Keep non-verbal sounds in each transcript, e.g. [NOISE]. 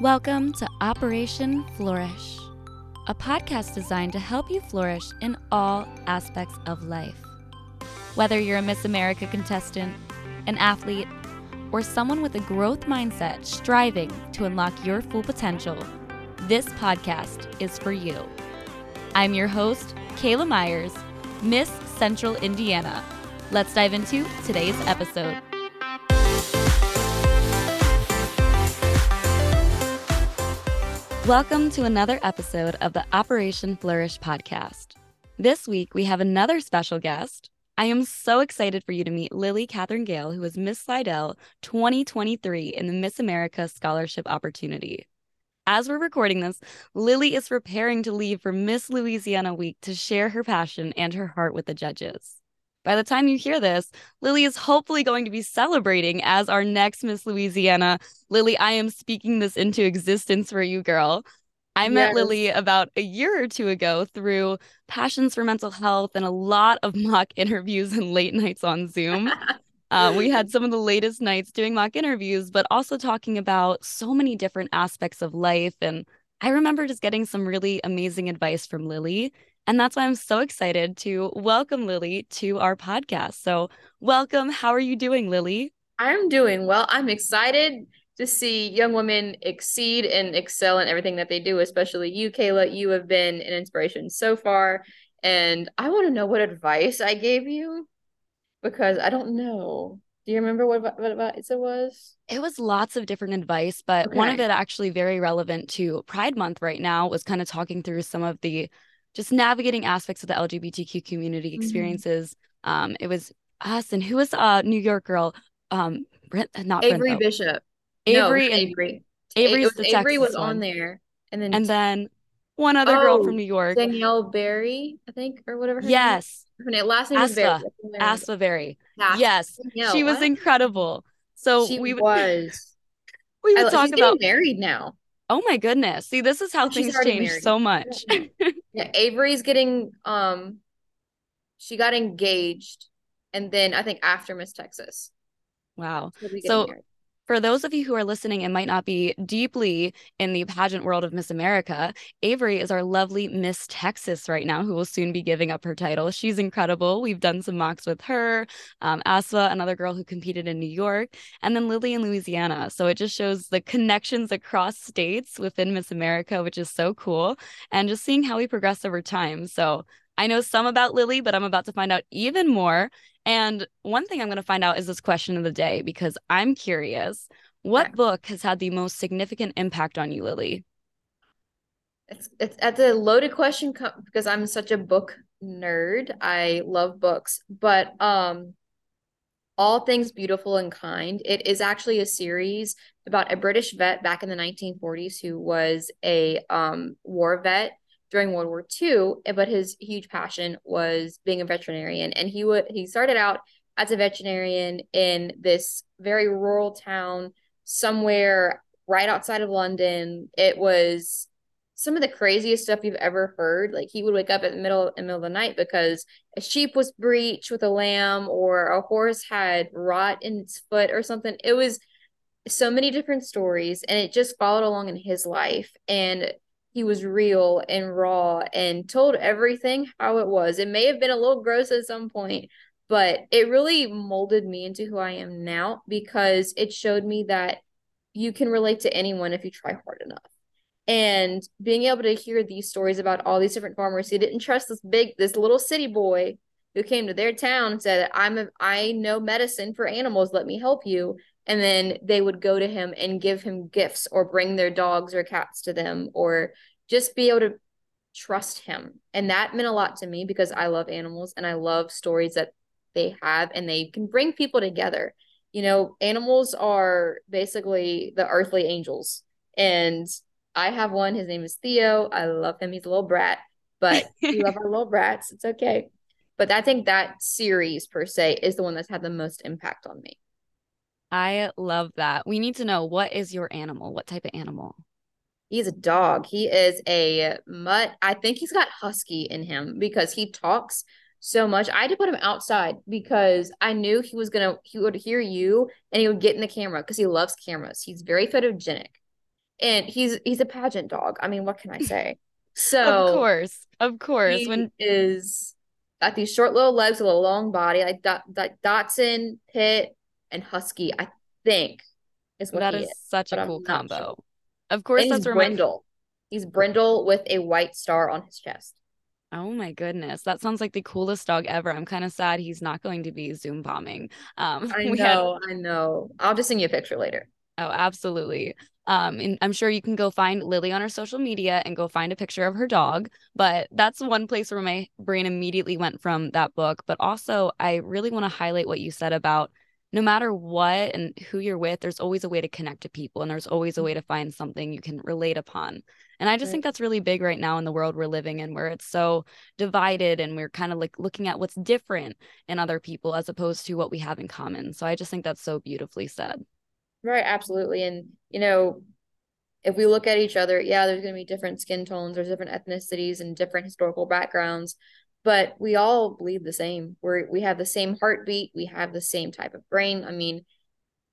Welcome to Operation Flourish, a podcast designed to help you flourish in all aspects of life. Whether you're a Miss America contestant, an athlete, or someone with a growth mindset striving to unlock your full potential, this podcast is for you. I'm your host, Kayla Myers, Miss Central Indiana. Let's dive into today's episode. Welcome to another episode of the Operation Flourish podcast. This week, we have another special guest. I am so excited for you to meet Lily Catherine Gayle, who is Miss Slidell 2023 in the Miss America Scholarship Opportunity. As we're recording this, Lily is preparing to leave for Miss Louisiana Week to share her passion and her heart with the judges. By the time you hear this, Lily is hopefully going to be celebrating as our next Miss Louisiana. Lily, I am speaking this into existence for you, girl. I met. Lily about a year or two ago through Passions for Mental Health and a lot of [LAUGHS] mock interviews and late nights on Zoom. [LAUGHS] uh, we had some of the latest nights doing mock interviews, but also talking about so many different aspects of life. And I remember just getting some really amazing advice from Lily and that's why I'm so excited to welcome Lily to our podcast. So, welcome. How are you doing, Lily? I'm doing well. I'm excited to see young women exceed and excel in everything that they do, especially you, Kayla. You have been an inspiration so far. And I want to know what advice I gave you because I don't know. Do you remember what, what advice it was? It was lots of different advice, but okay. one of it actually very relevant to Pride Month right now was kind of talking through some of the just navigating aspects of the LGBTQ community mm-hmm. experiences. Mm-hmm. Um, it was us and who was a New York girl? Um, Brent, not Avery Brent, Bishop. Avery no, Avery. Avery was, Avery was on there, and then and then one other oh, girl from New York, Danielle Berry, I think, or whatever. yes, name. her name, last name Aspa, Berry. Aspa Berry. Yes, Danielle, she was what? incredible. So she we was. [LAUGHS] we would I, talk about married now. Oh my goodness. See, this is how things change married. so much. yeah, Avery's getting um she got engaged and then I think after Miss Texas. Wow. So for those of you who are listening and might not be deeply in the pageant world of Miss America, Avery is our lovely Miss Texas right now, who will soon be giving up her title. She's incredible. We've done some mocks with her, um, Aswa, another girl who competed in New York, and then Lily in Louisiana. So it just shows the connections across states within Miss America, which is so cool, and just seeing how we progress over time. So I know some about Lily, but I'm about to find out even more. And one thing I'm going to find out is this question of the day because I'm curious. What okay. book has had the most significant impact on you, Lily? It's it's at the loaded question because I'm such a book nerd. I love books, but um all things beautiful and kind. It is actually a series about a British vet back in the 1940s who was a um, war vet during World War II, eh, but his huge passion was being a veterinarian. And he would he started out as a veterinarian in this very rural town somewhere right outside of London. It was some of the craziest stuff you've ever heard. Like he would wake up in the middle in the middle of the night because a sheep was breached with a lamb or a horse had rot in its foot or something. It was so many different stories and it just followed along in his life. And he was real and raw and told everything how it was. It may have been a little gross at some point, but it really molded me into who I am now because it showed me that you can relate to anyone if you try hard enough. And being able to hear these stories about all these different farmers who didn't trust this big, this little city boy who came to their town and said, I'm a, I know medicine for animals, let me help you. And then they would go to him and give him gifts or bring their dogs or cats to them or just be able to trust him. And that meant a lot to me because I love animals and I love stories that they have and they can bring people together. You know, animals are basically the earthly angels. And I have one. His name is Theo. I love him. He's a little brat, but [LAUGHS] we love our little brats. It's okay. But I think that series per se is the one that's had the most impact on me. I love that. We need to know what is your animal? What type of animal? He's a dog. He is a mutt. I think he's got husky in him because he talks so much. I had to put him outside because I knew he was gonna he would hear you and he would get in the camera because he loves cameras. He's very photogenic. and he's he's a pageant dog. I mean, what can I [LAUGHS] say? So of course, of course, when is got these short little legs with a long body, like Dot, Dot, Dotson, Pit, and Husky. I think is what that is, is, such a cool combo. Sure. Of course, and that's he's brindle. My... He's brindle with a white star on his chest. Oh my goodness. That sounds like the coolest dog ever. I'm kind of sad he's not going to be Zoom bombing. Um, [LAUGHS] I know, had... I know. I'll just send you a picture later. Oh, absolutely. Um, and I'm sure you can go find Lily on her social media and go find a picture of her dog. But that's one place where my brain immediately went from that book. But also, I really want to highlight what you said about no matter what and who you're with, there's always a way to connect to people and there's always a mm-hmm. way to find something you can relate upon. And I just right. think that's really big right now in the world we're living in, where it's so divided and we're kind of like looking at what's different in other people as opposed to what we have in common. So I just think that's so beautifully said. Right, absolutely. And, you know, if we look at each other, yeah, there's going to be different skin tones, there's different ethnicities and different historical backgrounds but we all bleed the same. We're we have the same heartbeat, we have the same type of brain. I mean,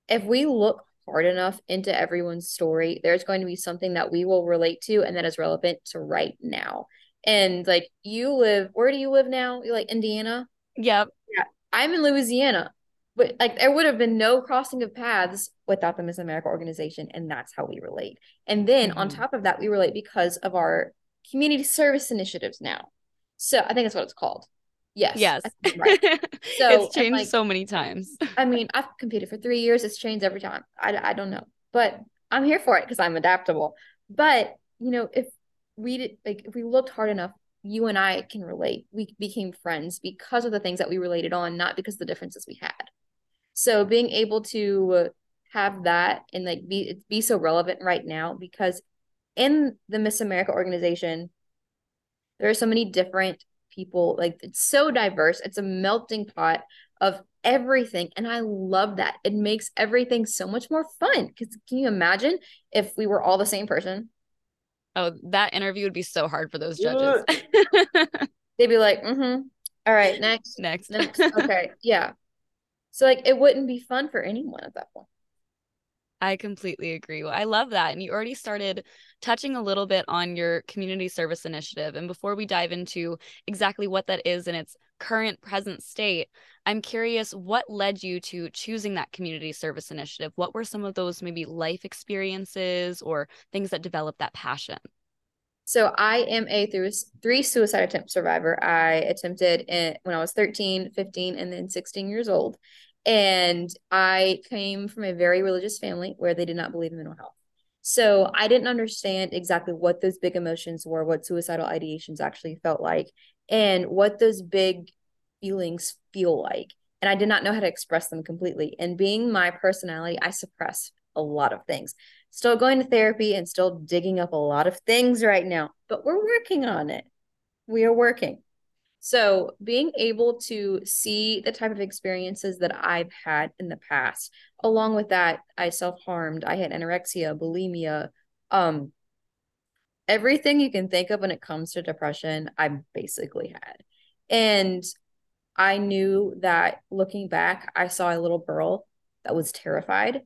if we look hard enough into everyone's story, there's going to be something that we will relate to and that is relevant to right now. And like you live, where do you live now? You like Indiana? Yep. Yeah. I'm in Louisiana. But like there would have been no crossing of paths without the Miss America organization. And that's how we relate. And then mm-hmm. on top of that, we relate because of our community service initiatives now. So I think that's what it's called. Yes. Yes. Right. [LAUGHS] So it's changed like, so many times. [LAUGHS] I mean, I've competed for three years. It's changed every time. I, I don't know, but I'm here for it because I'm adaptable. But you know, if we did, like if we looked hard enough, you and I can relate. We became friends because of the things that we related on, not because of the differences we had. So being able to have that and like be be so relevant right now because in the Miss America organization, there are so many different people. Like it's so diverse. It's a melting pot of everything. And I love that. It makes everything so much more fun. Because can you imagine if we were all the same person? Oh, that interview would be so hard for those judges. [LAUGHS] They'd be like, mm-hmm. All right, next. Next. Next. Okay. Yeah. So like it wouldn't be fun for anyone at that point. I completely agree. I love that. And you already started touching a little bit on your community service initiative. And before we dive into exactly what that is in its current present state, I'm curious what led you to choosing that community service initiative? What were some of those maybe life experiences or things that developed that passion? So I am a three suicide attempt survivor. I attempted it when I was 13, 15, and then 16 years old. And I came from a very religious family where they did not believe in mental health. So I didn't understand exactly what those big emotions were, what suicidal ideations actually felt like, and what those big feelings feel like. And I did not know how to express them completely. And being my personality, I suppress a lot of things. Still going to therapy and still digging up a lot of things right now, but we're working on it. We are working. So, being able to see the type of experiences that I've had in the past, along with that, I self harmed, I had anorexia, bulimia, um, everything you can think of when it comes to depression, I basically had. And I knew that looking back, I saw a little girl that was terrified,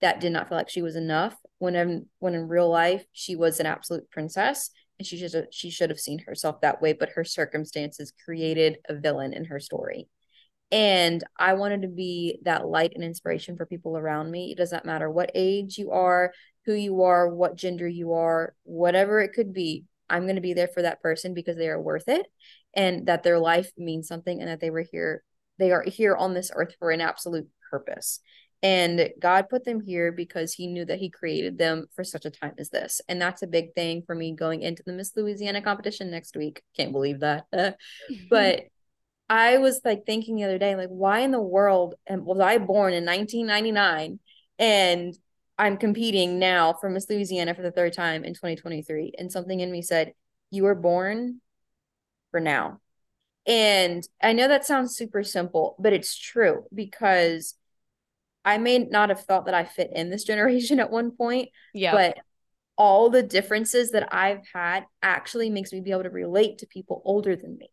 that did not feel like she was enough. When in, when in real life, she was an absolute princess and she should have, she should have seen herself that way but her circumstances created a villain in her story. And i wanted to be that light and inspiration for people around me. It doesn't matter what age you are who you are what gender you are whatever it could be i'm going to be there for that person because they are worth it and that their life means something and that they were here they are here on this earth for an absolute purpose and God put them here because he knew that he created them for such a time as this. And that's a big thing for me going into the Miss Louisiana competition next week. Can't believe that. Uh, but [LAUGHS] I was like thinking the other day, like, why in the world was I born in 1999 and I'm competing now for Miss Louisiana for the third time in 2023? And something in me said, You were born for now. And I know that sounds super simple, but it's true because I may not have thought that I fit in this [LAUGHS] generation at one point. Yeah. But all the differences that I've had actually makes me be able to relate to people older than me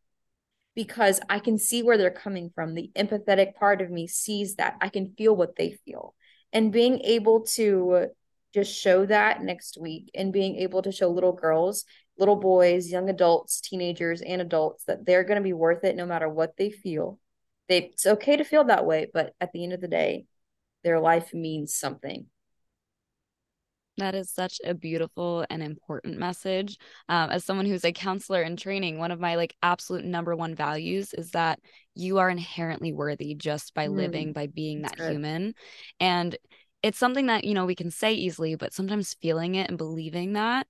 because I can see where they're coming from. The empathetic part of me sees that. I can feel what they feel. And being able to just show that next week and being able to show little girls, little boys, young adults, teenagers, and adults that they're going to be worth it no matter what they feel. They, it's okay to feel that way, but at the end of the day, their life means something. That is such a beautiful and important message. Um, as someone who's a counselor in training, one of my like absolute number one values is that you are inherently worthy just by mm, living, by being that good. human. And it's something that, you know, we can say easily, but sometimes feeling it and believing that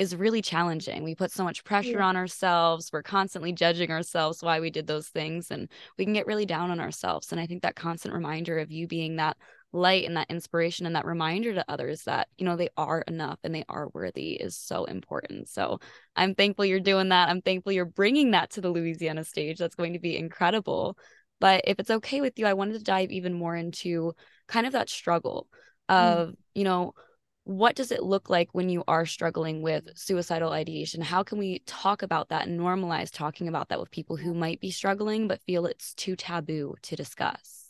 is really challenging. We put so much pressure yeah. on ourselves. We're constantly judging ourselves why we did those things and we can get really down on ourselves. And I think that constant reminder of you being that light and that inspiration and that reminder to others that, you know, they are enough and they are worthy is so important. So I'm thankful you're doing that. I'm thankful you're bringing that to the Louisiana stage. That's going to be incredible. But if it's okay with you, I wanted to dive even more into kind of that struggle mm. of, mm. you know, what does it look like when you are struggling with suicidal ideation? How can we talk about that and normalize talking about that with people who might be struggling but feel it's too taboo to discuss?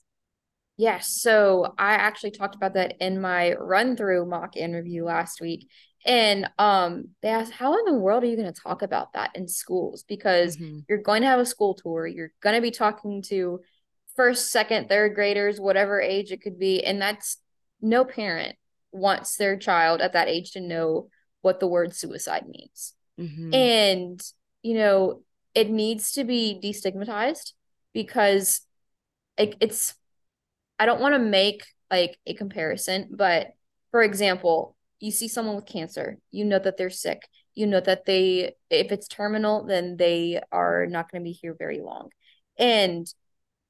Yes. So I actually talked about that in my run through mock interview last week. And um, they asked, How in the world are you going to talk about that in schools? Because mm-hmm. you're going to have a school tour, you're going to be talking to first, second, third graders, whatever age it could be. And that's no parent wants their child at that age to know what the word suicide means. Mm-hmm. And, you know, it needs to be destigmatized because it, it's, I don't want to make like a comparison, but for example, you see someone with cancer, you know that they're sick, you know that they, if it's terminal, then they are not going to be here very long. And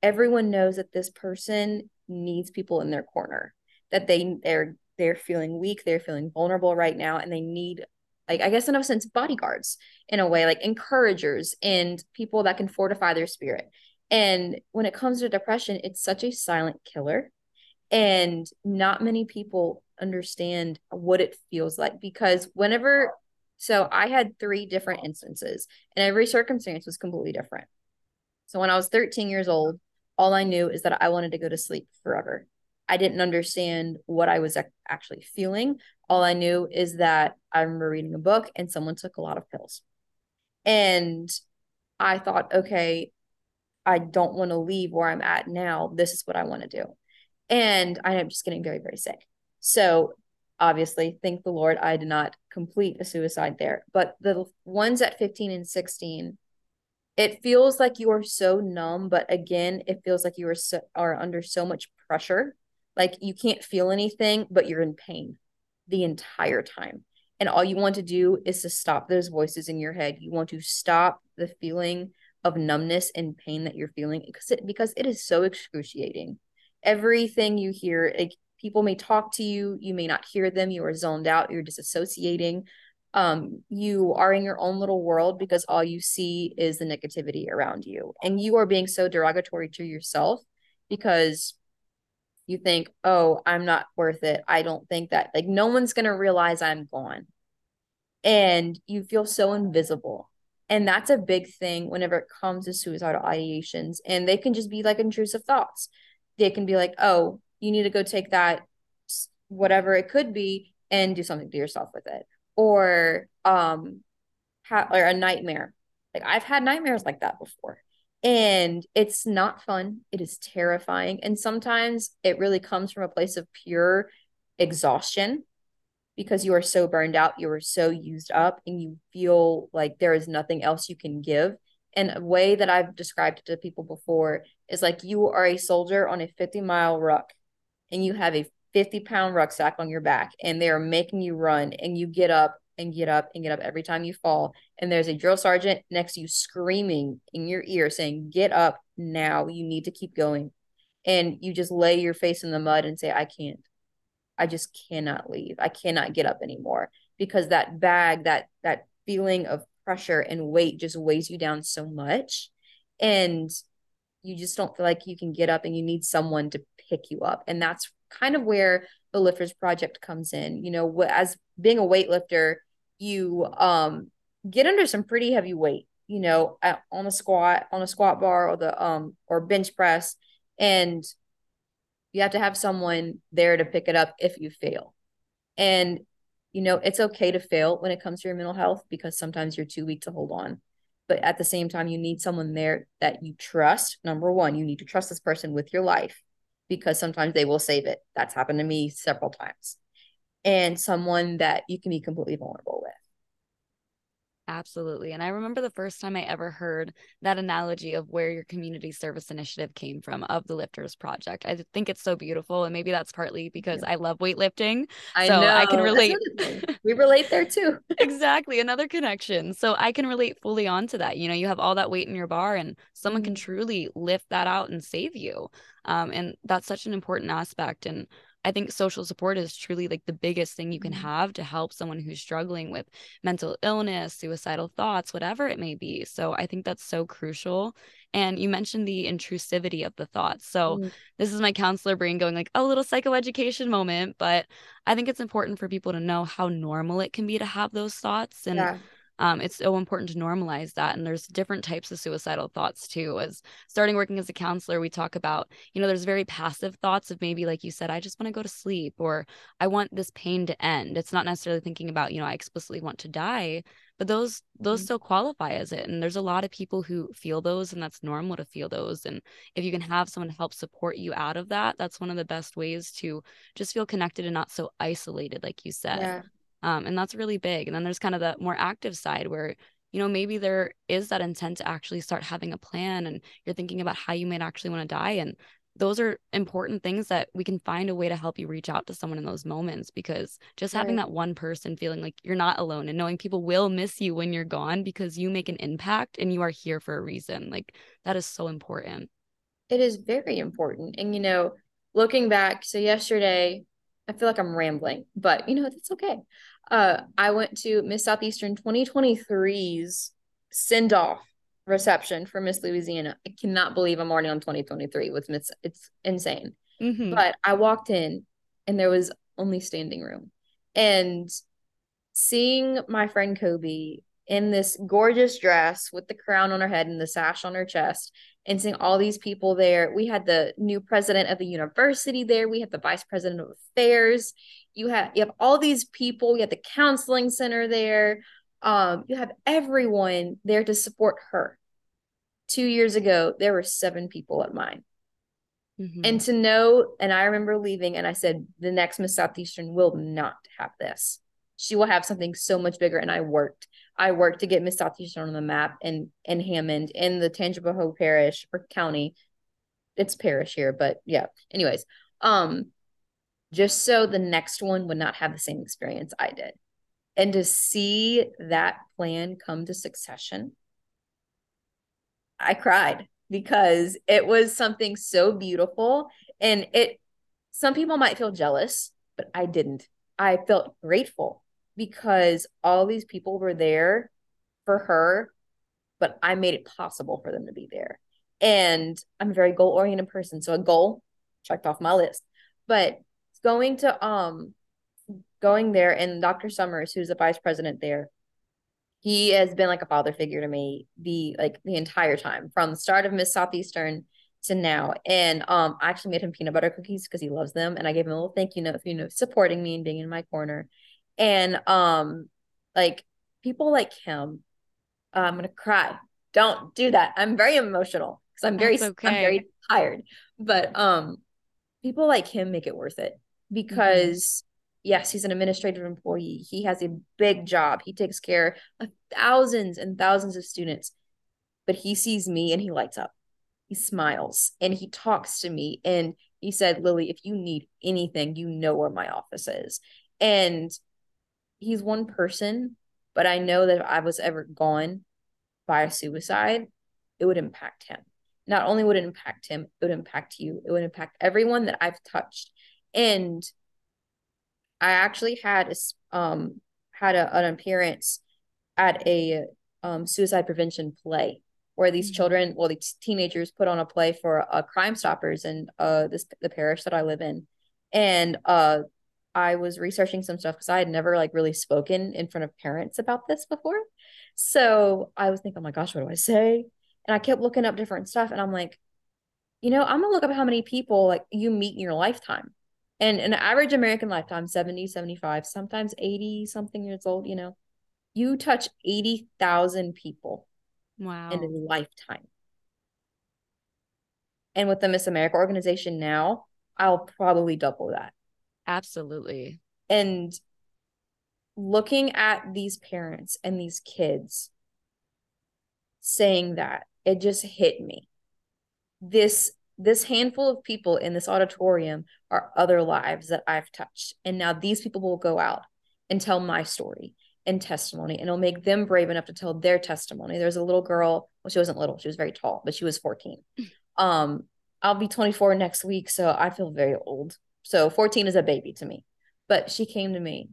everyone knows that this person needs people in their corner that they they're they're feeling weak, they're feeling vulnerable right now, and they need like I guess in a sense bodyguards in a way, like encouragers and people that can fortify their spirit. And when it comes to depression, it's such a silent killer. And not many people understand what it feels like because whenever so I had three different instances and every circumstance was completely different. So when I was 13 years old, all I knew is that I wanted to go to sleep forever. I didn't understand what I was actually feeling. All I knew is that I remember reading a book and someone took a lot of pills. And I thought, okay, I don't want to leave where I'm at now. This is what I want to do. And I am just getting very, very sick. So obviously, thank the Lord, I did not complete a suicide there. But the ones at 15 and 16, it feels like you are so numb. But again, it feels like you are so, are under so much pressure like you can't feel anything, but you're in pain the entire time. And all you want to do is to stop those voices in your head. You want to stop the feeling of numbness and pain that you're feeling because it, because it is so excruciating. Everything you hear, like people may talk to you, you may not hear them, you are zoned out, you're disassociating. Um, you are in your own little world because all you see is the negativity around you. And you are being so derogatory to yourself because you think, oh, I'm not worth it. I don't think that, like, no one's going to realize I'm gone. And you feel so invisible. And that's a big thing whenever it comes to suicidal ideations. And they can just be like intrusive thoughts. They can be like, oh, you need to go take that, whatever it could be, and do something to yourself with it. Or, um, ha- or a nightmare. Like I've had nightmares like that before and it's not fun it is terrifying and sometimes it really comes from a place of pure exhaustion because you are so burned out you are so used up and you feel like there is nothing else you can give and a way that i've described it to people before is like you are a soldier on a 50 mile ruck and you have a 50 pound rucksack on your back and they are making you run and you get up and get up and get up every time you fall. And there's a drill sergeant next to you screaming in your ear saying, Get up now. You need to keep going. And you just lay your face in the mud and say, I can't. I just cannot leave. I cannot get up anymore because that bag, that that feeling of pressure and weight just weighs you down so much. And you just don't feel like you can get up and you need someone to pick you up. And that's kind of where the lifters project comes in. You know, as being a weightlifter, you um get under some pretty heavy weight, you know, on a squat, on a squat bar or the um or bench press and you have to have someone there to pick it up if you fail. And, you know, it's okay to fail when it comes to your mental health because sometimes you're too weak to hold on. But at the same time, you need someone there that you trust. Number one, you need to trust this person with your life because sometimes they will save it. That's happened to me several times. And someone that you can be completely vulnerable with. Absolutely. And I remember the first time I ever heard that analogy of where your community service initiative came from of the Lifters Project. I think it's so beautiful. And maybe that's partly because yeah. I love weightlifting. I so know. I can relate. we relate there too. [LAUGHS] exactly. Another connection. So I can relate fully onto that. You know, you have all that weight in your bar and someone mm-hmm. can truly lift that out and save you. Um, and that's such an important aspect. And I think social support is truly like the biggest thing you can mm-hmm. have to help someone who's struggling with mental illness, suicidal thoughts, whatever it may be. So I think that's so crucial. And you mentioned the intrusivity of the thoughts. So mm-hmm. this is my counselor brain going like a little psychoeducation moment, but I think it's important for people to know how normal it can be to have those thoughts and yeah um, it's so important to normalize that and there's different types of suicidal thoughts too as starting working as a counselor we talk about you know there's very passive thoughts of maybe like you said i just want to go to sleep or i want this pain to end it's not necessarily thinking about you know i explicitly want to die but those those mm-hmm. still qualify as it and there's a lot of people who feel those and that's normal to feel those and if you can have someone help support you out of that that's one of the best ways to just feel connected and not so isolated like you said yeah. Um, and that's really big. And then there's kind of the more active side where, you know, maybe there is that intent to actually start having a plan and you're thinking about how you might actually want to die. And those are important things that we can find a way to help you reach out to someone in those moments because just having that one person feeling like you're not alone and knowing people will miss you when you're gone because you make an impact and you are here for a reason like that is so important it is very important and you know looking back so yesterday i feel like i'm rambling but you know that's okay uh, I went to Miss Southeastern 2023's send off reception for Miss Louisiana. I cannot believe I'm already on 2023 with Miss. It's insane. Mm-hmm. But I walked in and there was only standing room. And seeing my friend Kobe in this gorgeous dress with the crown on her head and the sash on her chest and seeing all these people there. We had the new president of the university there. We had the vice president of affairs. You have you have all these people. You have the counseling center there. Um, you have everyone there to support her. Two years ago, there were seven people at mine. Mm-hmm. And to know, and I remember leaving, and I said, the next Miss Southeastern will not have this. She will have something so much bigger. And I worked. I worked to get Miss Southeastern on the map and in Hammond in the Tangipahoa Parish or County. It's parish here, but yeah. Anyways, um, just so the next one would not have the same experience I did. And to see that plan come to succession, I cried because it was something so beautiful. And it, some people might feel jealous, but I didn't. I felt grateful because all these people were there for her, but I made it possible for them to be there. And I'm a very goal oriented person. So a goal checked off my list. But going to um going there and Dr. Summers, who's the vice president there, he has been like a father figure to me the like the entire time from the start of Miss Southeastern to now. And um I actually made him peanut butter cookies because he loves them. And I gave him a little thank you note for you know supporting me and being in my corner. And um like people like him, uh, I'm gonna cry. Don't do that. I'm very emotional because I'm very okay. I'm very tired. But um people like him make it worth it because mm-hmm. yes, he's an administrative employee. He has a big job. He takes care of thousands and thousands of students. But he sees me and he lights up. He smiles and he talks to me and he said, "Lily, if you need anything, you know where my office is." And he's one person, but I know that if I was ever gone by a suicide, it would impact him. Not only would it impact him, it would impact you. It would impact everyone that I've touched and I actually had a um had a, an appearance at a um suicide prevention play where these mm-hmm. children, well, these teenagers put on a play for uh, Crime Stoppers in uh this the parish that I live in, and uh I was researching some stuff because I had never like really spoken in front of parents about this before, so I was thinking, oh my gosh, what do I say? And I kept looking up different stuff, and I'm like, you know, I'm gonna look up how many people like you meet in your lifetime And an average American lifetime, 70, 75, sometimes 80 something years old, you know, you touch 80,000 people Wow. in a lifetime. And with the Miss America organization now, I'll probably double that. Absolutely. And looking at these parents and these kids saying that, it just hit me. This this handful of people in this auditorium are other lives that I've touched. And now these people will go out and tell my story and testimony, and it'll make them brave enough to tell their testimony. There's a little girl, well, she wasn't little, she was very tall, but she was 14. Um, I'll be 24 next week, so I feel very old. So 14 is a baby to me. But she came to me.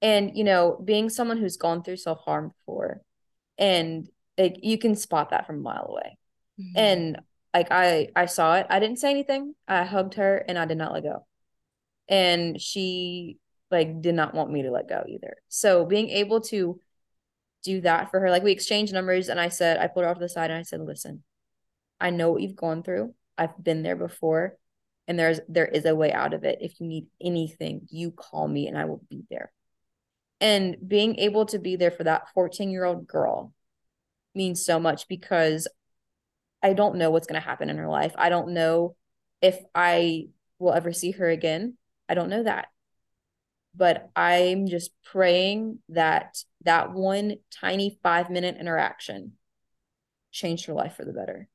And, you know, being someone who's gone through self harm before, and like you can spot that from a mile away. Mhm. And like I I saw it. I didn't say anything. I hugged her and I did not let go. And she like did not want me to let go either. So being able to do that for her, like we exchanged numbers and I said, I pulled her off to the side and I said, listen, I know what you've gone through. I've been there before. And there's there is a way out of it. If you need anything, you call me and I will be there. And being able to be there for that 14 year old girl means so much because I don't know what's going to happen in her life. I don't know if I will ever see her again. I don't know that. But I'm just praying that that one tiny five minute interaction changed her life for the better.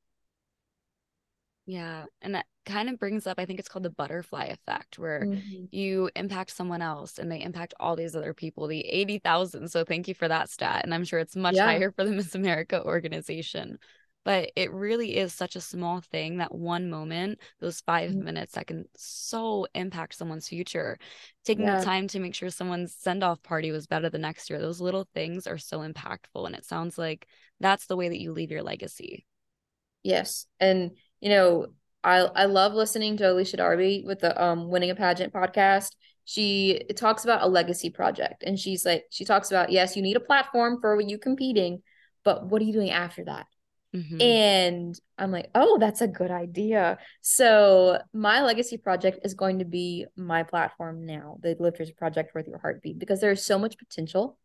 Yeah. And that kind of brings up, I think it's called the butterfly effect, where Mhm. you impact someone else and they impact all these other people, the 80,000. So thank you for that stat. And I'm sure it's much Yeah. higher for the [LAUGHS] Miss America organization. But it really is such a small thing that one moment, those 5 Mhm. minutes that can so impact someone's future. Taking Yeah. the time to make sure someone's send-off party was better the next year. Those little things are so impactful. And it sounds like that's the way that you leave your legacy. Yes. And you know, I I love listening to Alicia Darby with the um Winning a Pageant podcast. She talks about a legacy project and she's like she talks about yes, you need a platform for you competing, but what are you doing after that? Mhm. And I'm like, oh, that's a good idea. So my legacy project is going to be my platform now, the Lifters Project Worth Your Heartbeat, because there's so much potential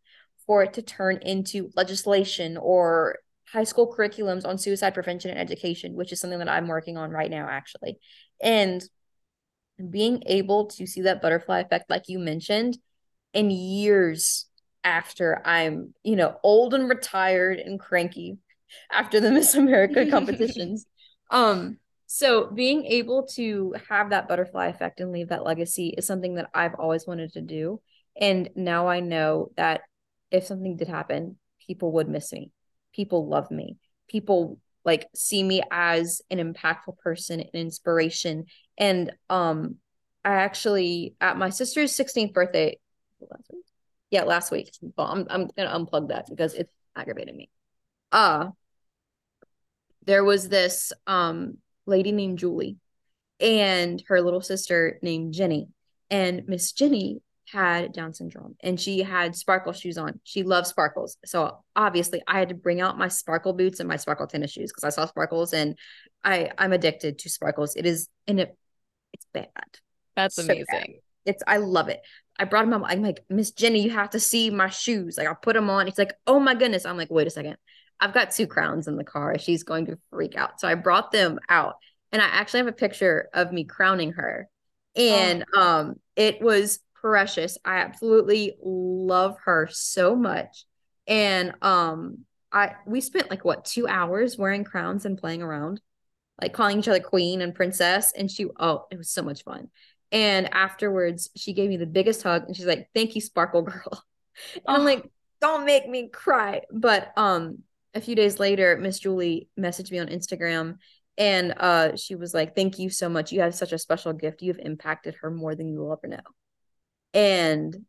for it to turn into legislation or high school curriculums on suicide prevention and education, which is something that I'm working on right now, actually. And being able to see that butterfly effect, like you mentioned, in years after I'm, you know, old and retired and cranky after the Miss America [LAUGHS] competitions. um, so being able to have that butterfly effect and leave that legacy is something that I've always wanted to do. And now I know that if something did happen, people would miss me. People love me. People like see me as an impactful person, an inspiration. And um I actually at my sister's 16th birthday last week. Yeah, last week. Well, I'm I'm gonna unplug that because it's aggravating me. Uh there was this um lady named Julie and her little sister named Jenny. And Miss Jenny had Down syndrome and she had sparkle shoes on. She loves sparkles. So obviously I had to bring out my sparkle boots and my sparkle tennis shoes because I saw sparkles and I I'm addicted to sparkles. It is and it it's bad. That's So bad. amazing. It's I love it. I brought him up. I'm like, Miss Jenny, you have to see my shoes. Like I put them on. He's like, oh my goodness. I'm like, wait a second. I've got two crowns in the car. She's going to freak out. So I brought them out. And I actually have a picture of me crowning her. And um it was precious. I absolutely love her so much. And um I we spent like what two hours wearing crowns and playing around, like calling each other queen and princess. And she oh, it was so much fun. And afterwards, she gave me the biggest hug and she's like, Thank you, Sparkle Girl. And [LAUGHS] I'm Oh. like, don't make me cry. But um a few days later, Miss Julie messaged me on Instagram and uh she was like, Thank you so much. You have such a special gift. You've impacted her more than you will ever know. And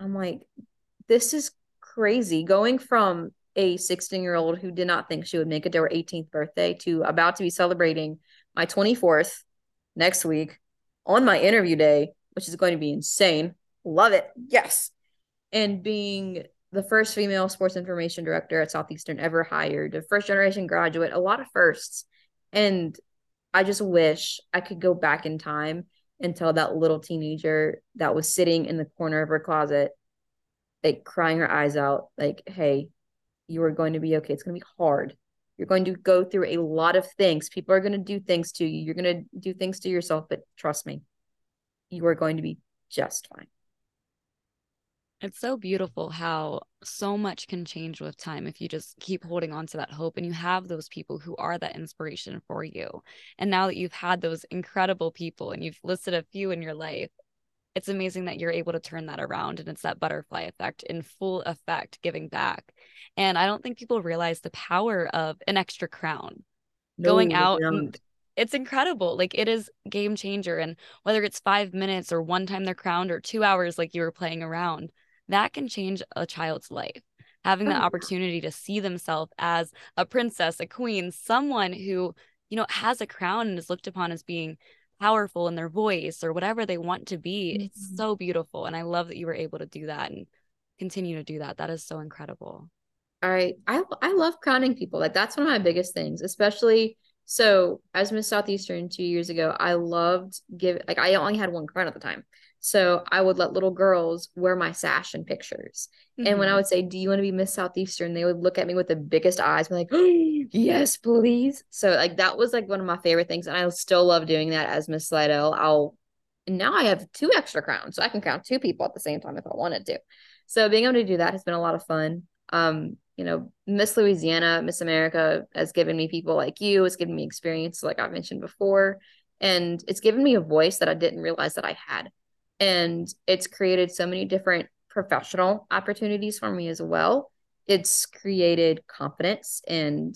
I'm like, this is crazy. Going from a 16 year old who did not think she would make it to her 18th birthday to about to be celebrating my 24th next week on my interview day, which is going to be insane. Love it. Yes. And being the first female sports information director at Southeastern ever hired, a first generation graduate, a lot of firsts. And I just wish I could go back in time tell that little teenager that was sitting in the corner of her closet, like crying her eyes out, like, hey, you are going to be okay. It's going to be hard. You're going to go through a lot of things. People are going to do things to you. You're going to do things to yourself, but trust me, you are going to be just fine. It's so beautiful how so much can change with time if you just keep holding on to that hope and you have those people who are that inspiration for you. And now that you've had those incredible people and you've listed a few in your life, it's amazing that you're able to turn that around and it's that butterfly effect in full effect giving back. And I don't think people realize the power of an extra crown. No, going out and it's incredible. Like it is game changer. And whether it's five minutes or one time they're crowned or two hours, like you were playing around, that can change a child's life. Having the oh, opportunity to see themselves as a princess, a queen, someone who, you know, has a crown and is looked upon as being powerful in their voice or whatever they want to be. Mm-hmm. It's so beautiful. And I love that you were able to do that and continue to do that. That is so incredible. All right. I I love crowning people. Like that's one of my biggest things, especially so as Miss Southeastern two years ago, I loved give like I only had one crown at the time. So I would let little girls wear my sash in pictures. Mm-hmm. And when I mm-hmm. would say, Do you want to be Miss Southeastern? They would look at me with the biggest eyes, be like, oh, [GASPS] yes, please. So like that was like one of my favorite things. And I still love doing that as Miss Slidell. I'll and now I have two extra crowns. So I can count two people at the same time if I wanted to. So being able to do that has been a lot of fun. Um, you know, Miss Louisiana, Miss America has given me people like you, it's given me experience, like I mentioned before, and it's given me a voice that I didn't realize that I had. And it's created so many different professional opportunities for me as well. It's created confidence and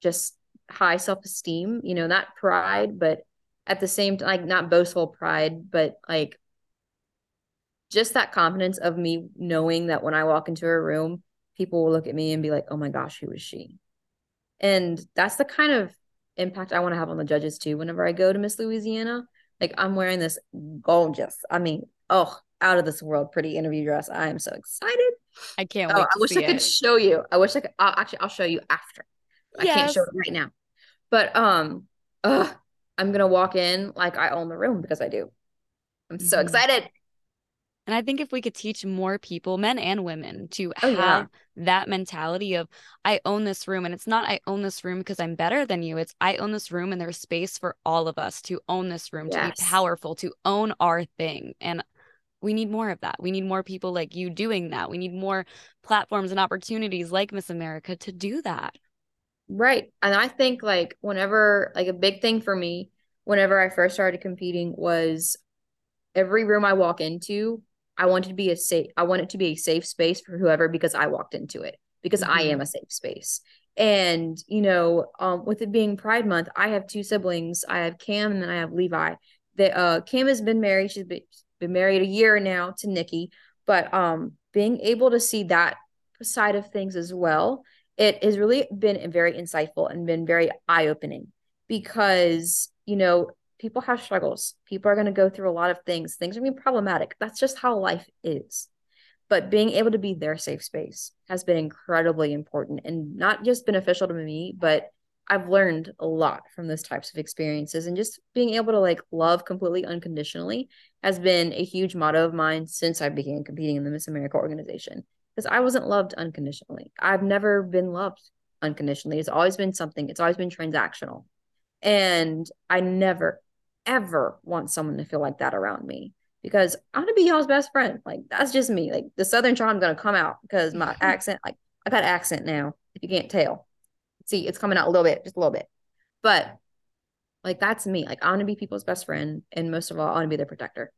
just high self esteem, you know, not pride, but at the same time, like not boastful pride, but like just that confidence of me knowing that when I walk into a room, people will look at me and be like, oh my gosh, who is she? And that's the kind of impact I want to have on the judges too. Whenever I go to Miss Louisiana, like I'm wearing this gorgeous, I mean, oh, out of this world pretty interview dress. I am so excited. I can't oh, I wish I could it. show you. I wish I could. I'll, actually, I'll show you after. Yes. I can't show it right now. But um, ugh, I'm gonna walk in like I own the room because I do. I'm so mm-hmm. excited. And I think if we could teach more people, men and women, to oh, have yeah. that mentality of, I own this room. And it's not, I own this room because I'm better than you. It's, I own this room and there's space for all of us to own this room, yes. to be powerful, to own our thing. And we need more of that. We need more people like you doing that. We need more platforms and opportunities like Miss America to do that. Right. And I think like whenever, like a big thing for me, whenever I first started competing was every room I walk into, I wanted to be a safe I want it to be a safe space for whoever because I walked into it because mm-hmm. I am a safe space. And you know, um, with it being Pride Month, I have two siblings. I have Cam and then I have Levi. That uh, Cam has been married. She's been, been married a year now to Nikki. But um, being able to see that side of things as well, it has really been very insightful and been very eye opening because you know people have struggles. People are going to go through a lot of things. Things are going to be problematic. That's just how life is. But being able to be their safe space has been incredibly important and not just beneficial to me, but I've learned a lot from those types of experiences. And just being able to like love completely unconditionally has been a huge motto of mine since I began competing in the Miss America organization. Because I wasn't loved unconditionally. I've never been loved unconditionally. It's always been something, it's always been transactional. And I never, ever want someone to feel like that around me because I want to be y'all's best friend. Like that's just me. Like the Southern charm gonna come out because my accent, like I got accent now. If you can't tell, see it's coming out a little bit, just a little bit. But like that's me. Like I want to be people's best friend, and most of all, I want to be their protector.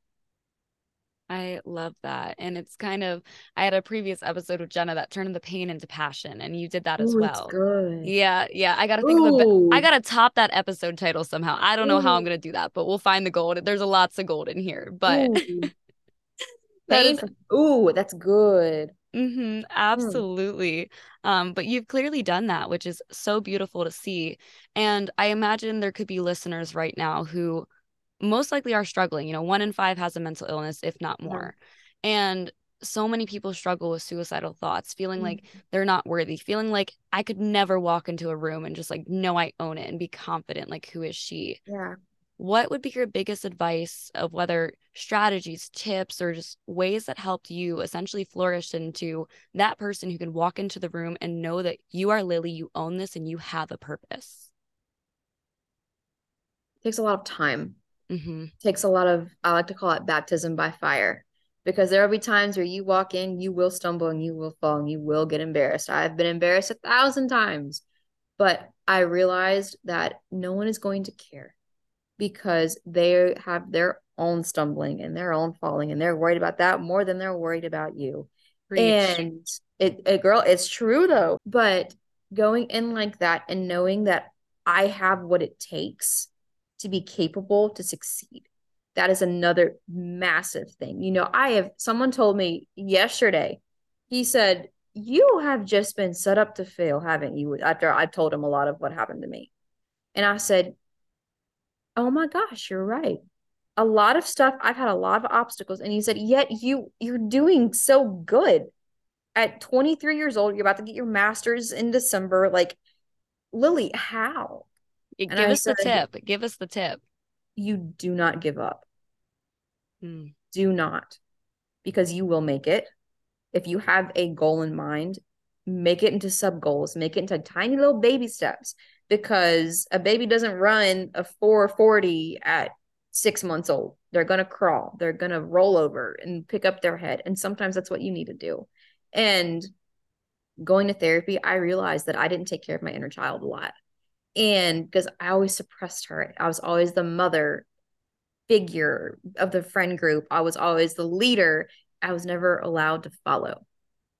I love that. And it's kind of I had a previous episode with Jenna that turned the pain into passion and you did that as well. good. Yeah, yeah. I gotta think Ooh. of a I gotta top that episode title somehow. I don't know how I'm gonna do that, but we'll find the gold. There's a lots of gold in here. But [LAUGHS] that is, Ooh, that's good. Mm-hmm, absolutely. Mm. Um, but you've clearly done that, which is so beautiful to see. And I imagine there could be listeners right now who most likely are struggling. You know, one in five has a mental illness, if not more. Yeah. And so many people struggle with suicidal thoughts, feeling mm-hmm. like they're not worthy, feeling like I could never walk into a room and just like know I own it and be confident. Like, who is she? Yeah. what would be your biggest advice of whether strategies, tips, or just ways that helped you essentially flourish into that person who can walk into the room and know that you are Lily, you own this, and you have a purpose? It takes a lot of time. Mm-hmm. It takes a lot of, I like to call it baptism by fire because there will be times where you walk in, you will stumble and you will fall and you will get embarrassed. I've been embarrassed a thousand times, but I realized that no one is going to care because they have their own stumbling and their own falling and they're worried about that more than they're worried about you. Preach. And it, it girl, it's true though. But going in like that and knowing that I have what it takes to be capable to succeed. That is another massive thing. You know, I have someone told me yesterday, he said, You have just been set up to fail, haven't you? After I told him a lot of what happened to me. And I said, oh my gosh, you're right. A lot of stuff, I've had a lot of obstacles. And he said, yet you you're doing so good. At 23 years old, you're about to get your master's in December. Like, Lily, how? Give us said, the tip. Give us the tip. You do not give up. Hmm. Do not, because you will make it. If you have a goal in mind, make it into sub goals, make it into tiny little baby steps because a baby doesn't run a 440 at six months old. They're going to crawl, they're going to roll over and pick up their head. And sometimes that's what you need to do. And going to therapy, I realized that I didn't take care of my inner child a lot. And because I always suppressed her, I was always the mother figure of the friend group, I was always the leader. I was never allowed to follow.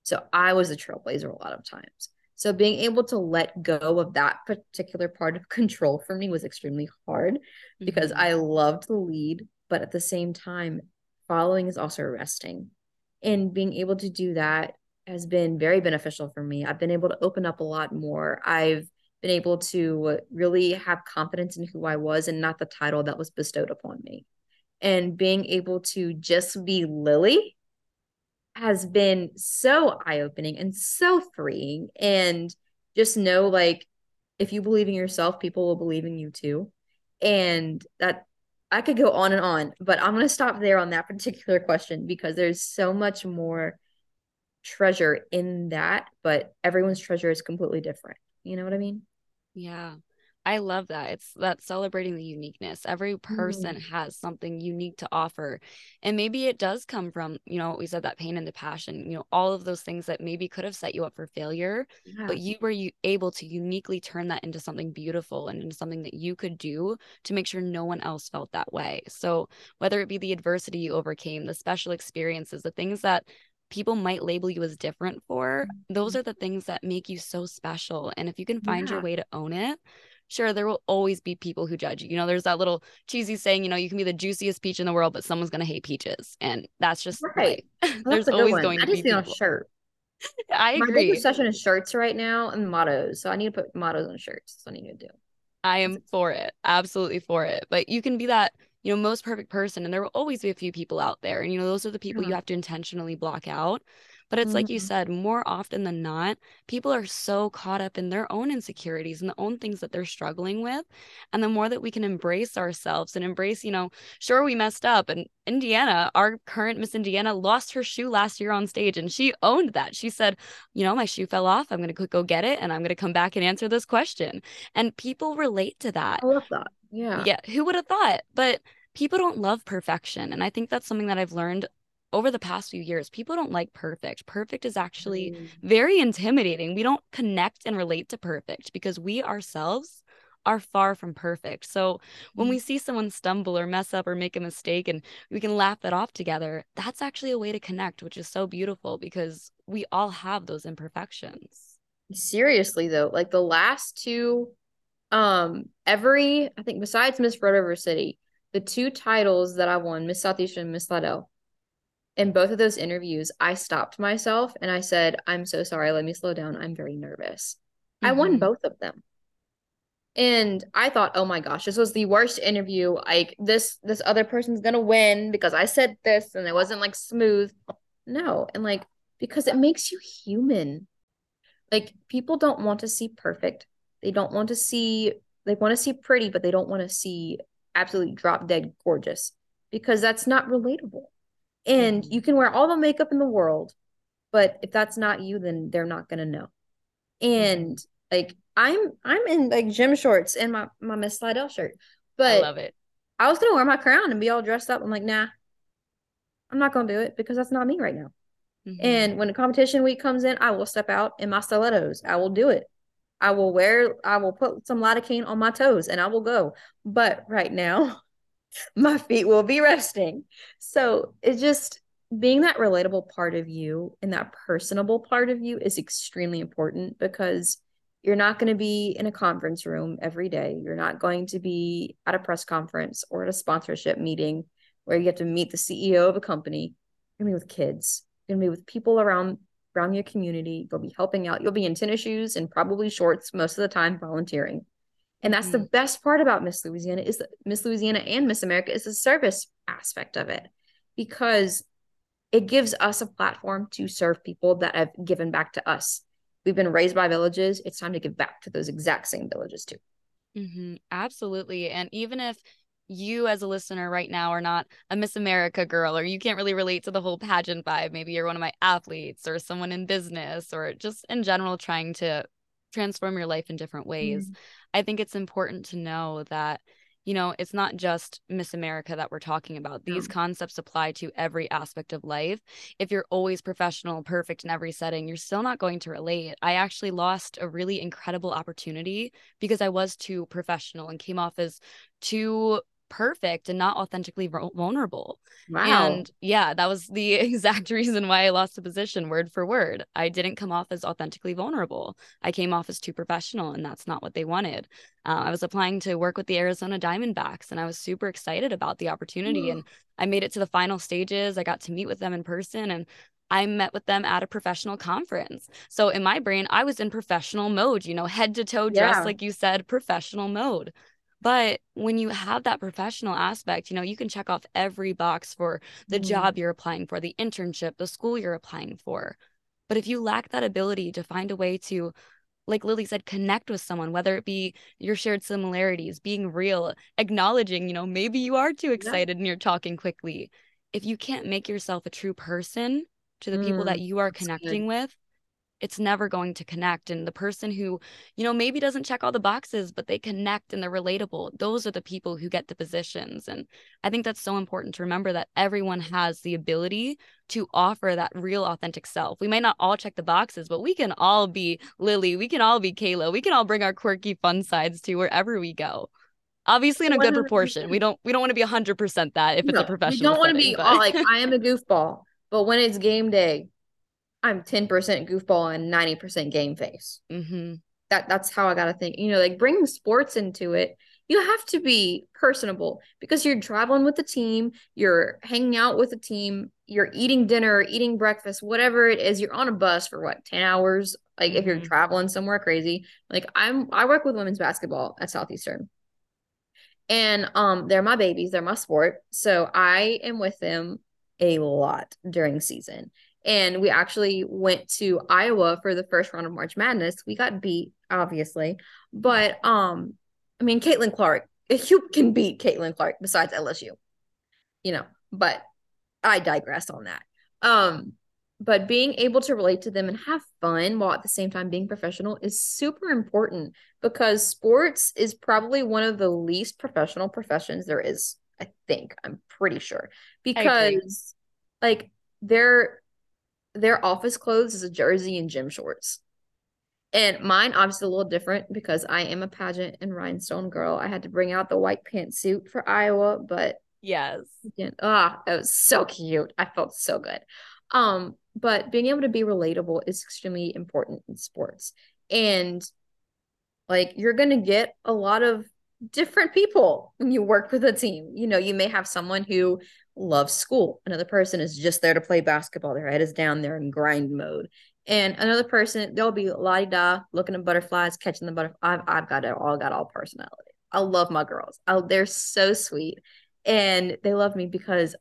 So I was a trailblazer a lot of times. So being able to let go of that particular part of [LAUGHS] control for me was extremely hard mm-hmm. because I loved the lead, but at the same time, following is also resting. And being able to do that has been very beneficial for me. I've been able to open up a lot more. I've been able to really have confidence in who I was and not the title that was bestowed upon me. And being able to just be Lily has been so eye-opening and so freeing. And just know like if you believe in yourself people will believe in you too. And that i could go on and on but i'm going to stop there on that [LAUGHS] particular question because there's so much more treasure in that but everyone's treasure is completely different. You know what i mean yeah I love that. It's that celebrating the uniqueness. Every person Mm. has something unique to offer. And maybe it does come from, you know, we said that pain and the passion, you know, all of those things that maybe could have set you up for failure, Yeah. but you were you able to uniquely turn that into something beautiful and into something that you could do to make sure no one else felt that way. So whether it be the adversity you overcame, the special experiences, the things that people might label you as different for, those Mhm. are the things that make you so special. And if you can find your way to own it, sure there will always be people who judge you you know there's that little cheesy saying you know you can be the juiciest peach in the world but someone's going to hate peaches and that's just Right. [LAUGHS] there's a good always one. going I to just be need a shirt. [LAUGHS] i My agree big obsession is shirts right now and mottos. So I need to put mottos on shirts. That's what I need to do. i am for it absolutely for it but you can be that you know most perfect person and there will always be a few people out there and you know those are the people you have to intentionally block out but it's like you Mhm. said more often than not people are so caught up in their own insecurities and the own things that they're struggling with and the more that we can embrace ourselves and embrace you know sure we messed up and indiana our current miss indiana lost her shoe last year on stage and she owned that she said you know my shoe fell off i'm going to go get it and i'm going to come back and answer this question and people relate to that I love that. Yeah. yeah, who would have thought? But people don't love perfection. And I think that's something that I've learned over the past few years. People don't like perfect. Perfect is actually Mm. very intimidating. We don't connect and relate to perfect because we ourselves are far from perfect. So when we see someone stumble or mess up or make a mistake and we can laugh that off together, that's actually a way to connect, which is so beautiful because we all have those imperfections. Seriously though, like the last two, um, every I think besides Miss Red River City, the two titles that I won, Miss Southeast and Miss Slidell, in both of those interviews, I stopped myself and I said, I'm so sorry, let me slow down. I'm very nervous. I won Mhm. both of them. And I thought, oh my gosh, this was the worst interview. Like this, this other person's gonna win because I said this and it wasn't like smooth. No, and like because it makes you human. Like people don't want to see perfect. They don't want to see they want to see pretty, but they don't want to see absolutely drop dead gorgeous because that's not relatable. And you can wear all the makeup in the world, but if that's not you, then they're not gonna know. And mm-hmm. like I'm I'm in like gym shorts and my my Miss Slidell shirt. But I love it. I was gonna wear my crown and be all dressed up. I'm like, nah, I'm not gonna do it because that's not me right now. Mm-hmm. And when the competition week comes in, I will step out in my stilettos. I will do it. I will wear, I will put some lidocaine on my toes and I will go. But right now, [LAUGHS] my feet will be resting. So it's just being that relatable part of you and that personable part of you is extremely important because you're not going to be in a conference room every day. You're not going to be at a press conference or at a sponsorship meeting where you have to meet the CEO of a company. You're going to be with kids. You're going to be with people around around your community. You'll be helping out. You'll be in tennis shoes and probably shorts most of the time volunteering. And that's mm-hmm. the best part about Miss Louisiana is that Miss Louisiana and Miss America is the service aspect of it because it gives us a platform to serve people that have given back to us. We've been raised by villages. It's time to give back to those exact same villages too. Mm-hmm. Absolutely. And even if you as a listener right now are not a Miss America girl or you can't really relate to the whole pageant vibe, maybe you're one of my athletes or someone in business or just in general trying to transform your life in different ways. Mm. I think it's important to know that you know, it's not just Miss America that we're talking about. These concepts apply to every aspect of life. If you're always professional, perfect in every setting, you're still not going to relate. I actually lost a really incredible opportunity because I was too professional and came off as too perfect and not authentically vulnerable. Wow. And yeah, that was the [LAUGHS] exact reason why I lost the position word for word. I didn't come off as authentically vulnerable. I came off as too professional, and that's not what they wanted. Uh, I was applying to work with the Arizona Diamondbacks, and I was super excited about the opportunity. And I made it to the final stages. I got to meet with them in person, and I met with them at a professional conference. So in my brain, I was in professional mode, you know, head to toe dressed, yeah. like you said, professional mode. But when you have that professional aspect, you know, you can check off every box for the mm-hmm. job you're applying for, the internship, the school you're applying for. But if you lack that ability to find a way to, like Lily said, connect with someone, whether it be your shared similarities, being real, acknowledging, you know, maybe you are too excited yeah. and you're talking quickly. If you can't make yourself a true person to the mm, people that mm, you are connecting good. with, it's never going to connect and the person who you know maybe doesn't check all the boxes but they connect and they're relatable those are the people who get the positions and i think that's so important to remember that everyone has the ability to offer that real authentic self. We might not all check the boxes but we can all be lily we can all be kayla we can all bring our quirky fun sides to wherever we go. Obviously in a good proportion. We don't we don't want to be 100% that if no, it's a professional we don't want to be but... all like i am a goofball but when it's game day I'm 10% goofball and 90% game face. Mm-hmm. That that's how I gotta think. You know, like bringing sports into it, you have to be personable because you're traveling with the team, you're hanging out with the team, you're eating dinner, eating breakfast, whatever it is. You're on a bus for what 10 hours. Like mm-hmm. if you're mm-hmm. traveling somewhere crazy, like I'm I work with women's basketball at Southeastern. And um they're my babies, they're my sport. So I am with them a lot during season. And we actually went to Iowa for the first round of March Madness. We got beat, obviously. But um, I mean, Caitlin Clark, [LAUGHS] you can beat Caitlin Clark besides LSU, you know, but I digress on that. Um, but being able to relate to them and have fun while at the same time being professional is super important because sports is probably one of the least professional professions there is. I think I'm pretty sure because like they're their office clothes is a jersey and gym shorts. And mine obviously a little different because I am a pageant and rhinestone girl. I had to bring out the white pantsuit for Iowa, but yes. Again, ah, it was so cute. I felt so good. Um, but being able to be relatable is extremely important in sports. And like you're gonna get a lot of different people when you work with a team. You know, you may have someone who loves school. Another person is just there to play basketball. Their head is down there in grind mode. And another person, they'll be la da, looking at butterflies, catching the butterfly. I've, I've got it all, got all personality. I love my girls. I, they're so sweet. And they love me because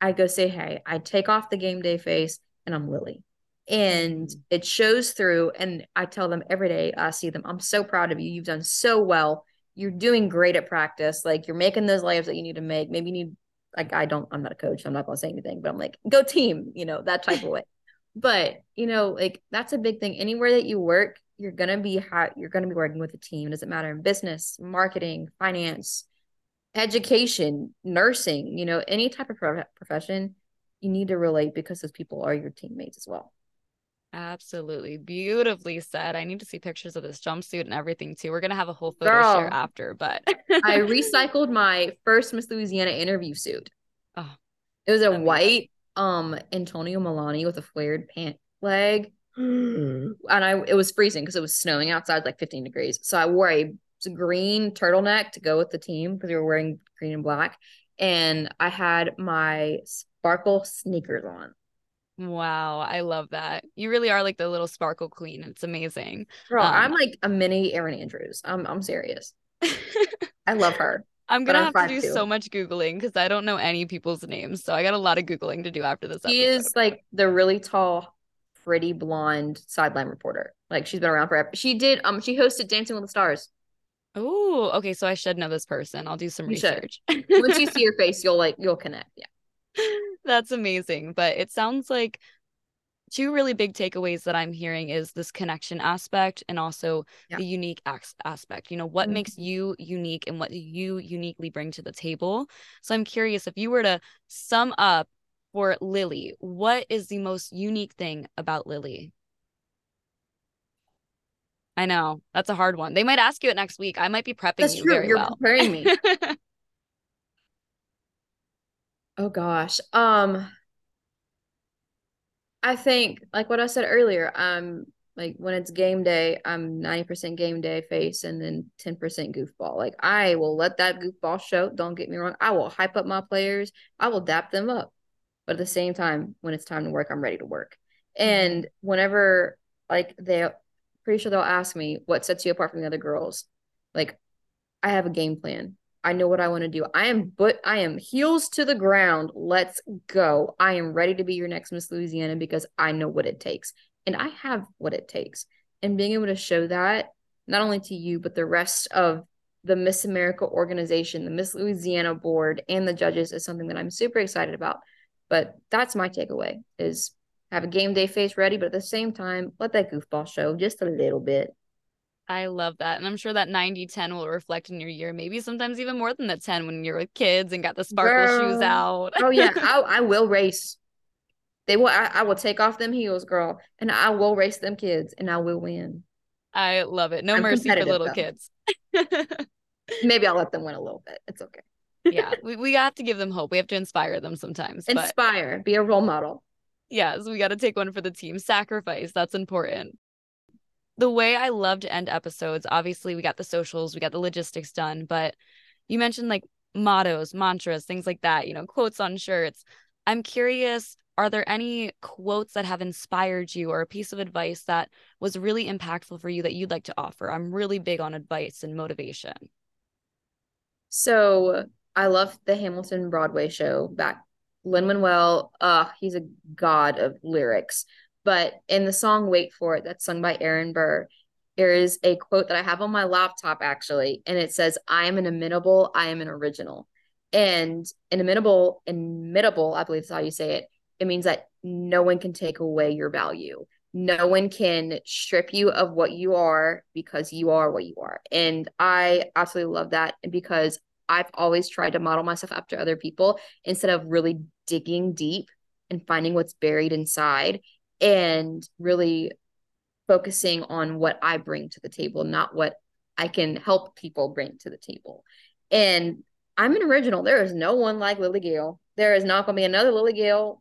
I go say, hey, I take off the game day face and I'm Lily. And mm-hmm. it shows through. And I tell them every day I see them, I'm so proud of you. You've done so well you're doing great at practice. Like you're making those layups that you need to make. Maybe you need like I don't I'm not a coach, so I'm not gonna say anything, but I'm like, go team, you know, that type of way. But you know, like that's a big thing. Anywhere that you work, you're gonna be hot, you're gonna be working with a team. It doesn't matter in business, marketing, finance, education, nursing, you know, any type of pro- profession, you need to relate because those people are your teammates as well. Absolutely. Beautifully said. I need to see pictures of this jumpsuit and everything too. We're going to have a whole photo Girl, share after, but I [LAUGHS] recycled my first Miss Louisiana interview suit. Oh, it was a white um Antonio Melani with a flared pant leg. [GASPS] and I it was freezing because it was snowing outside like 15 degrees. So I wore a green turtleneck to go with the team because we were wearing green and black. And I had my sparkle sneakers on. Wow, I love that. You really are like the little sparkle queen. It's amazing. Girl, um, I'm like a mini Erin Andrews. I'm I'm serious. [LAUGHS] I love her. I'm gonna have to do so much googling because I don't know any people's names. So I got a lot of googling to do after this. She episode. is like the really tall, pretty blonde sideline reporter. Like she's been around forever. She did um she hosted Dancing with the Stars. Oh, okay. So I should know this person. I'll do some you research. Once you see [LAUGHS] her face, you'll like you'll connect. Yeah. That's amazing. But it sounds like two really big takeaways that I'm hearing is this connection aspect and also yeah. the unique aspect. You know, what mm-hmm. makes you unique and what you uniquely bring to the table. So I'm curious if you were to sum up for Lily, what is the most unique thing about Lily? I know that's a hard one. They might ask you it next week. I might be prepping that's you true. You're well. preparing me. [LAUGHS] Oh gosh. Um I think like what I said earlier, um like when it's game day, I'm 90% game day face and then 10% goofball. Like I will let that goofball show. Don't get me wrong. I will hype up my players. I will dap them up. But at the same time, when it's time to work, I'm ready to work. Mm-hmm. And whenever like they pretty sure they'll ask me what sets you apart from the other girls. Like I have a game plan. I know what I want to do. I am but I am heels to the ground. Let's go. I am ready to be your next Miss Louisiana because I know what it takes. And I have what it takes. And being able to show that not only to you but the rest of the Miss America organization, the Miss Louisiana board and the judges is something that I'm super excited about. But that's my takeaway is have a game day face ready, but at the same time, let that goofball show just a little bit. I love that. And I'm sure that 90 10 will reflect in your year, maybe sometimes even more than the 10 when you're with kids and got the sparkle girl. shoes out. oh, yeah. [LAUGHS] I, I will race. They will, I, I will take off them heels, girl, and I will race them kids and I will win. I love it. No I'm mercy for little though. kids. [LAUGHS] maybe I'll let them win a little bit. It's okay. yeah. [LAUGHS] We, we have to give them hope. We have to inspire them sometimes. Inspire, but... be a role model. Yes, yeah, so we got to take one for the team. Sacrifice. That's important the way I love to end episodes, obviously we got the socials, we got the logistics done, but you mentioned like mottos, mantras, things like that, you know, quotes on shirts. I'm curious, are there any quotes that have inspired you or a piece of advice that was really impactful for you that you'd like to offer? I'm really big on advice and motivation. So I love the Hamilton Broadway show back Lin Manuel, uh, he's a god of lyrics. But in the song Wait For It, that's sung by Aaron Burr, there is a quote that I have on my laptop actually, and it says, I am an imitable, I am an original. And an imitable, imitable, I believe is how you say it, it means that no one can take away your value. No one can strip you of what you are because you are what you are. And I absolutely love that. Because I've always tried to model myself after other people instead of really digging deep and finding what's buried inside and really focusing on what I bring to the table, not what I can help people bring to the table. And I'm an original. There is no one like Lily Gayle. There is not going to be another Lily Gayle,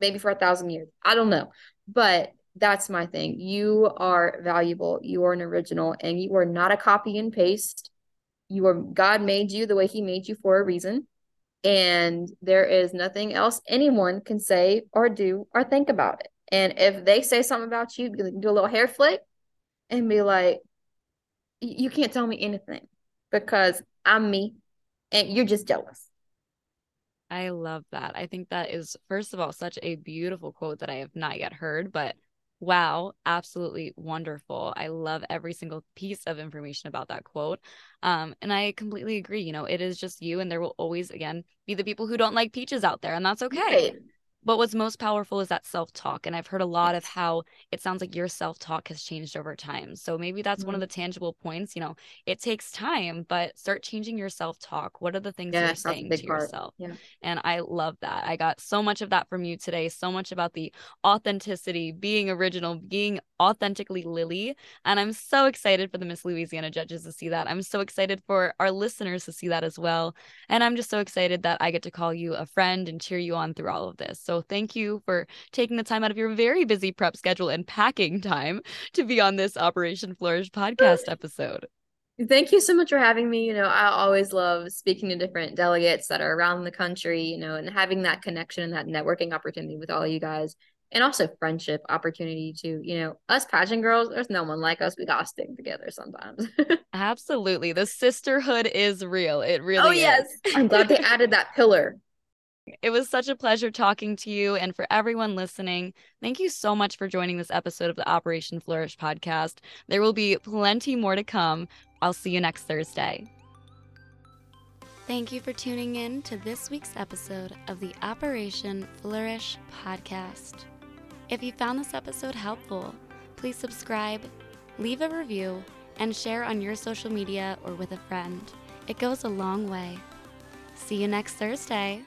maybe for a thousand years. I don't know. But that's my thing. You are valuable. You are an original, and you are not a copy and paste. You are God made you the way He made you for a reason. And there is nothing else anyone can say or do or think about it. And if they say something about you, do a little hair flick and be like, you can't tell me anything because I'm me and you're just jealous. I love that. I think that is, first of all, such a beautiful quote that I have not yet heard, but Wow, absolutely wonderful. I love every single piece of information about that quote. Um, and I completely agree. You know, it is just you, and there will always, again, be the people who don't like peaches out there, and that's okay. Right. But what's most powerful is that self talk. And I've heard a lot of how it sounds like your self talk has changed over time. So maybe that's mm-hmm. one of mm-hmm. the tangible points. You know, it takes time, but start changing your self talk. What are the things yeah, you're saying to part. yourself? Yeah. And I love that. I got so much of that from you today, so much about the authenticity, being original, being authentically Lily. And I'm so excited for the Miss Louisiana judges to see that. I'm so excited for our listeners to see that as well. And I'm just so excited that I get to call you a friend and cheer you on through all of this. So thank you for taking the time out of your very busy prep schedule and packing time to be on this Operation Flourish podcast [LAUGHS] episode. Thank you so much for having me. You know, I always love speaking to different delegates that are around the country, you know, and having that connection and that networking opportunity with all you guys and also friendship opportunity to You know, us pageant girls, there's no one like us. We gotta stick together sometimes. [LAUGHS] Absolutely. The sisterhood is real. It really is. Oh yes. I'm glad they [LAUGHS] added that pillar. It was such a pleasure talking to you. And for everyone listening, thank you so much for joining this episode of the Operation Flourish podcast. There will be plenty more to come. I'll see you next Thursday. Thank you for tuning in to this week's episode of the Operation Flourish podcast. If you found this episode helpful, please subscribe, leave a review, and share on your social media or with a friend. It goes a long way. See you next Thursday.